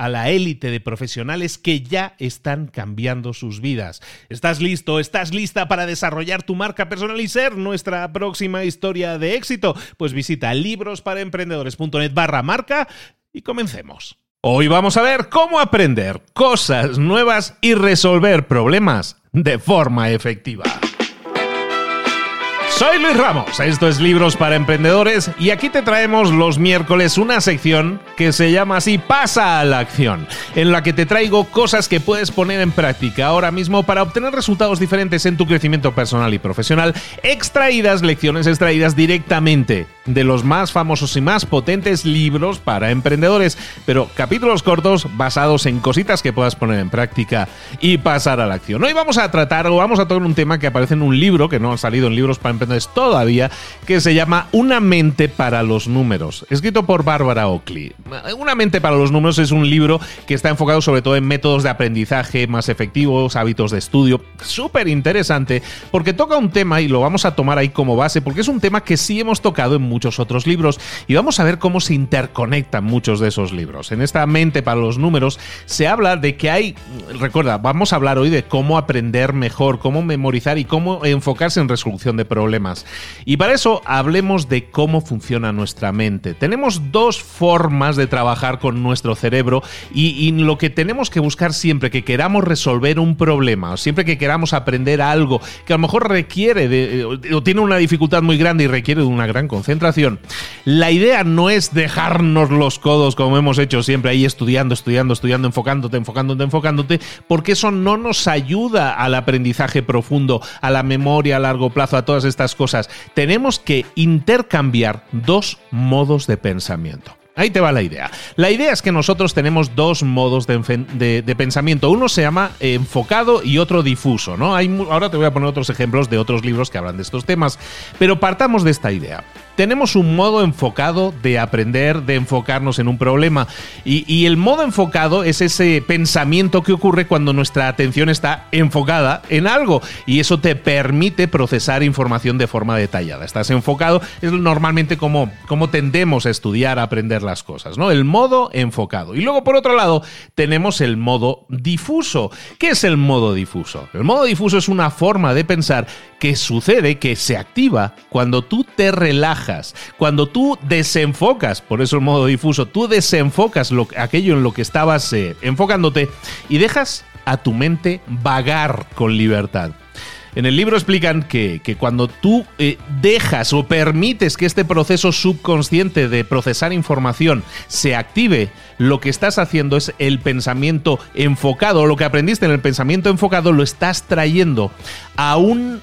a la élite de profesionales que ya están cambiando sus vidas. ¿Estás listo? ¿Estás lista para desarrollar tu marca personal y ser nuestra próxima historia de éxito? Pues visita librosparaemprendedores.net barra marca y comencemos. Hoy vamos a ver cómo aprender cosas nuevas y resolver problemas de forma efectiva. Soy Luis Ramos, esto es Libros para Emprendedores y aquí te traemos los miércoles una sección que se llama así Pasa a la acción, en la que te traigo cosas que puedes poner en práctica ahora mismo para obtener resultados diferentes en tu crecimiento personal y profesional, extraídas, lecciones extraídas directamente de los más famosos y más potentes libros para emprendedores, pero capítulos cortos basados en cositas que puedas poner en práctica y pasar a la acción. Hoy vamos a tratar o vamos a tocar un tema que aparece en un libro que no ha salido en Libros para Emprendedores todavía, que se llama Una mente para los números, escrito por Bárbara Oakley. Una mente para los números es un libro que está enfocado sobre todo en métodos de aprendizaje más efectivos, hábitos de estudio, súper interesante, porque toca un tema y lo vamos a tomar ahí como base, porque es un tema que sí hemos tocado en muchos otros libros y vamos a ver cómo se interconectan muchos de esos libros. En esta mente para los números se habla de que hay, recuerda, vamos a hablar hoy de cómo aprender mejor, cómo memorizar y cómo enfocarse en resolución de problemas y para eso hablemos de cómo funciona nuestra mente. Tenemos dos formas de trabajar con nuestro cerebro y, lo que tenemos que buscar siempre que queramos resolver un problema, o siempre que queramos aprender algo que a lo mejor requiere de, o tiene una dificultad muy grande y requiere de una gran concentración, la idea no es dejarnos los codos como hemos hecho siempre ahí estudiando, estudiando, estudiando, enfocándote, enfocándote, enfocándote, porque eso no nos ayuda al aprendizaje profundo, a la memoria a largo plazo, a todas estas cosas, tenemos que intercambiar dos modos de pensamiento. Ahí te va la idea. La idea es que nosotros tenemos dos modos de, pensamiento. Uno se llama enfocado y otro difuso, ¿no? Hay, ahora te voy a poner otros ejemplos de otros libros que hablan de estos temas, pero partamos de esta idea tenemos un modo enfocado de aprender, de enfocarnos en un problema. Y, el modo enfocado es ese pensamiento que ocurre cuando nuestra atención está enfocada en algo. Y eso te permite procesar información de forma detallada. Estás enfocado, es normalmente como, como tendemos a estudiar, a aprender las cosas, ¿no? El modo enfocado. Y luego, por otro lado, tenemos el modo difuso. ¿Qué es el modo difuso? El modo difuso es una forma de pensar que sucede, que se activa cuando tú te relajas cuando tú desenfocas, por eso el modo difuso, tú desenfocas lo, aquello en lo que estabas eh, enfocándote y dejas a tu mente vagar con libertad. En el libro explican que, cuando tú eh, dejas o permites que este proceso subconsciente de procesar información se active, lo que estás haciendo es el pensamiento enfocado, lo que aprendiste en el pensamiento enfocado lo estás trayendo a un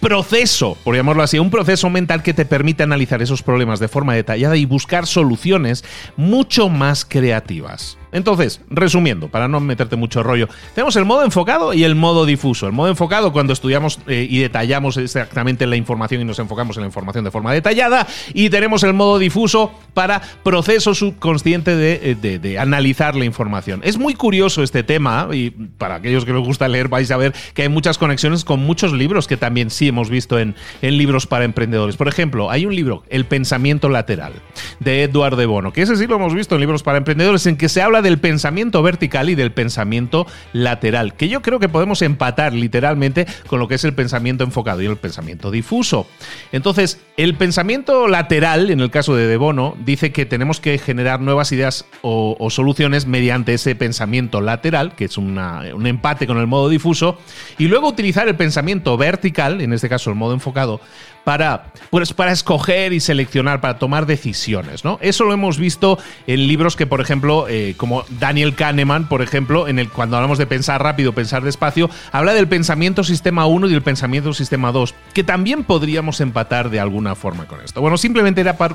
proceso, por llamarlo así, un proceso mental que te permite analizar esos problemas de forma detallada y buscar soluciones mucho más creativas. Entonces, resumiendo, para no meterte mucho rollo, tenemos el modo enfocado y el modo difuso. El modo enfocado cuando estudiamos eh, y detallamos exactamente la información y nos enfocamos en la información de forma detallada. Y tenemos el modo difuso para proceso subconsciente de, eh, de analizar la información. Es muy curioso este tema y para aquellos que les gusta leer vais a ver que hay muchas conexiones con muchos libros que también sí hemos visto en, en libros para emprendedores. Por ejemplo, hay un libro, El pensamiento lateral, de Edward de Bono, que ese sí lo hemos visto en libros para emprendedores, en que se habla del pensamiento vertical y del pensamiento lateral, que yo creo que podemos empatar literalmente con lo que es el pensamiento enfocado y el pensamiento difuso. Entonces, el pensamiento lateral, en el caso de De Bono, dice que tenemos que generar nuevas ideas o, soluciones mediante ese pensamiento lateral, que es una, un empate con el modo difuso, y luego utilizar el pensamiento vertical, en este caso el modo enfocado, para, pues, para escoger y seleccionar, para tomar decisiones. ¿no? Eso lo hemos visto en libros que, por ejemplo, eh, como Daniel Kahneman, por ejemplo, en el, cuando hablamos de pensar rápido, pensar despacio, habla del pensamiento sistema 1 y el pensamiento sistema 2, que también podríamos empatar de alguna forma con esto. Bueno, simplemente era para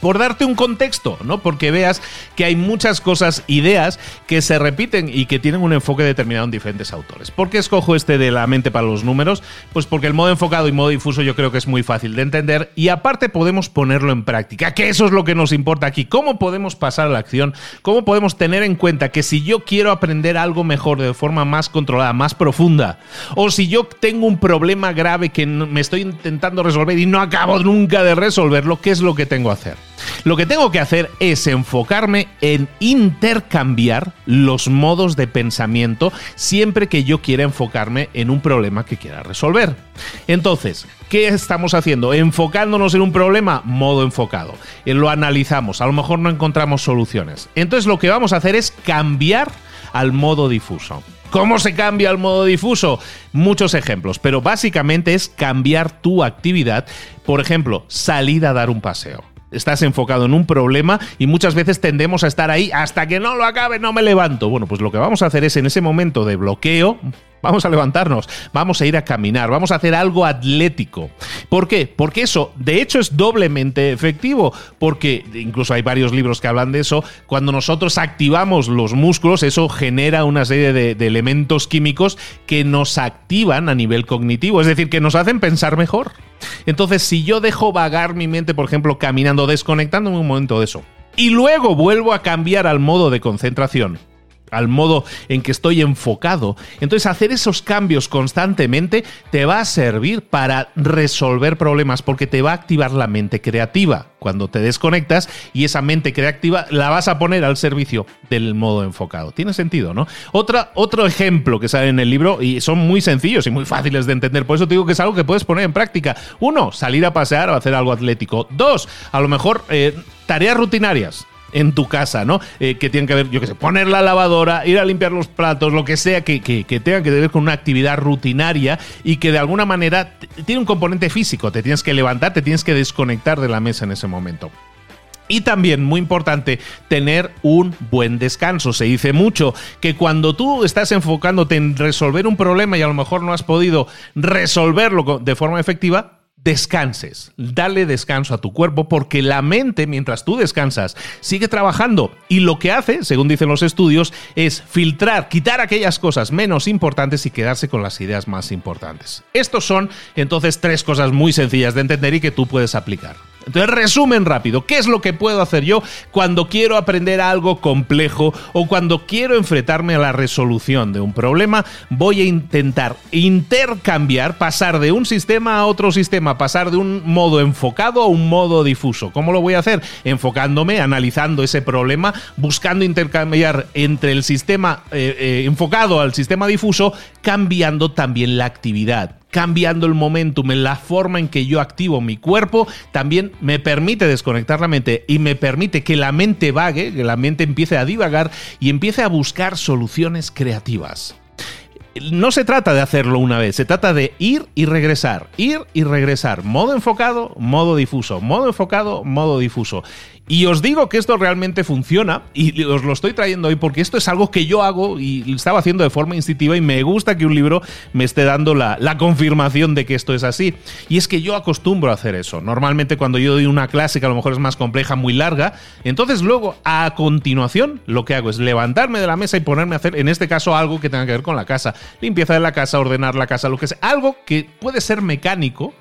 por darte un contexto, ¿no? Porque veas que hay muchas cosas, ideas que se repiten y que tienen un enfoque determinado en diferentes autores. ¿Por qué escojo este de la mente para los números? Pues porque el modo enfocado y modo difuso yo creo que es muy fácil de entender y aparte podemos ponerlo en práctica, que eso es lo que nos importa aquí. ¿Cómo podemos pasar a la acción? ¿Cómo podemos tener en cuenta que si yo quiero aprender algo mejor de forma más controlada, más profunda, o si yo tengo un problema grave que me estoy intentando resolver y no acabo nunca de resolverlo, ¿qué es lo que tengo que hacer? Lo que tengo que hacer es enfocarme en intercambiar los modos de pensamiento siempre que yo quiera enfocarme en un problema que quiera resolver. Entonces, ¿qué estamos haciendo? Enfocándonos en un problema, modo enfocado. Eh, lo analizamos, a lo mejor no encontramos soluciones. Entonces lo que vamos a hacer es cambiar al modo difuso. ¿Cómo se cambia al modo difuso? Muchos ejemplos, pero básicamente es cambiar tu actividad. Por ejemplo, salir a dar un paseo estás enfocado en un problema y muchas veces tendemos a estar ahí hasta que no lo acabe, no me levanto. Bueno, pues lo que vamos a hacer es en ese momento de bloqueo, vamos a levantarnos, vamos a ir a caminar, vamos a hacer algo atlético. ¿Por qué? Porque eso, de hecho, es doblemente efectivo, porque incluso hay varios libros que hablan de eso, cuando nosotros activamos los músculos, eso genera una serie de, elementos químicos que nos activan a nivel cognitivo, es decir, que nos hacen pensar mejor. Entonces, si yo dejo vagar mi mente, por ejemplo, caminando, desconectándome un momento de eso, y luego vuelvo a cambiar al modo de concentración, al modo en que estoy enfocado. Entonces hacer esos cambios constantemente te va a servir para resolver problemas porque te va a activar la mente creativa. Cuando te desconectas y esa mente creativa la vas a poner al servicio del modo enfocado. Tiene sentido, ¿no? Otra, otro ejemplo que sale en el libro y son muy sencillos y muy fáciles de entender. Por eso te digo que es algo que puedes poner en práctica. Uno, salir a pasear o hacer algo atlético. Dos, a lo mejor eh, tareas rutinarias en tu casa, ¿no? Eh, que tienen que ver, yo qué sé, poner la lavadora, ir a limpiar los platos, lo que sea que, que, que tenga que ver con una actividad rutinaria y que de alguna manera tiene un componente físico. Te tienes que levantar, te tienes que desconectar de la mesa en ese momento. Y también, muy importante, tener un buen descanso. Se dice mucho que cuando tú estás enfocándote en resolver un problema y a lo mejor no has podido resolverlo de forma efectiva, descanses, dale descanso a tu cuerpo porque la mente mientras tú descansas sigue trabajando y lo que hace, según dicen los estudios, es filtrar, quitar aquellas cosas menos importantes y quedarse con las ideas más importantes. Estos son entonces tres cosas muy sencillas de entender y que tú puedes aplicar. Entonces, resumen rápido, ¿qué es lo que puedo hacer yo cuando quiero aprender algo complejo o cuando quiero enfrentarme a la resolución de un problema? Voy a intentar intercambiar, pasar de un sistema a otro sistema, pasar de un modo enfocado a un modo difuso. ¿Cómo lo voy a hacer? Enfocándome, analizando ese problema, buscando intercambiar entre el sistema eh, eh, enfocado al sistema difuso, cambiando también la actividad cambiando el momentum, en la forma en que yo activo mi cuerpo, también me permite desconectar la mente y me permite que la mente vague, que la mente empiece a divagar y empiece a buscar soluciones creativas. No se trata de hacerlo una vez, se trata de ir y regresar, ir y regresar. Modo enfocado, modo difuso, modo enfocado, modo difuso. Y os digo que esto realmente funciona y os lo estoy trayendo hoy porque esto es algo que yo hago y estaba haciendo de forma instintiva y me gusta que un libro me esté dando la, la, confirmación de que esto es así. Y es que yo acostumbro a hacer eso. Normalmente cuando yo doy una clase que a lo mejor es más compleja, muy larga, entonces luego a continuación lo que hago es levantarme de la mesa y ponerme a hacer, en este caso, algo que tenga que ver con la casa. Limpieza de la casa, ordenar la casa, lo que sea. Algo que puede ser mecánico,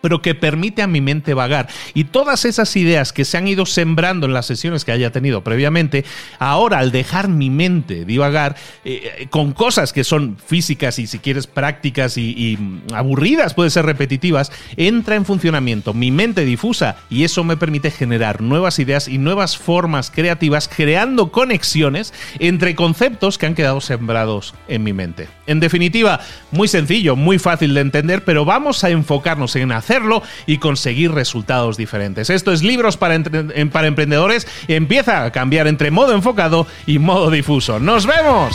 pero que permite a mi mente vagar. Y todas esas ideas que se han ido sembrando en las sesiones que haya tenido previamente, ahora al dejar mi mente divagar eh, con cosas que son físicas y si quieres prácticas y, y, aburridas, puede ser repetitivas, entra en funcionamiento mi mente difusa y eso me permite generar nuevas ideas y nuevas formas creativas, creando conexiones entre conceptos que han quedado sembrados en mi mente. En definitiva, muy sencillo, muy fácil de entender, pero vamos a enfocarnos en hacerlo y conseguir resultados diferentes. Esto es Libros para, para Emprendedores. Empieza a cambiar entre modo enfocado y modo difuso. ¡Nos vemos!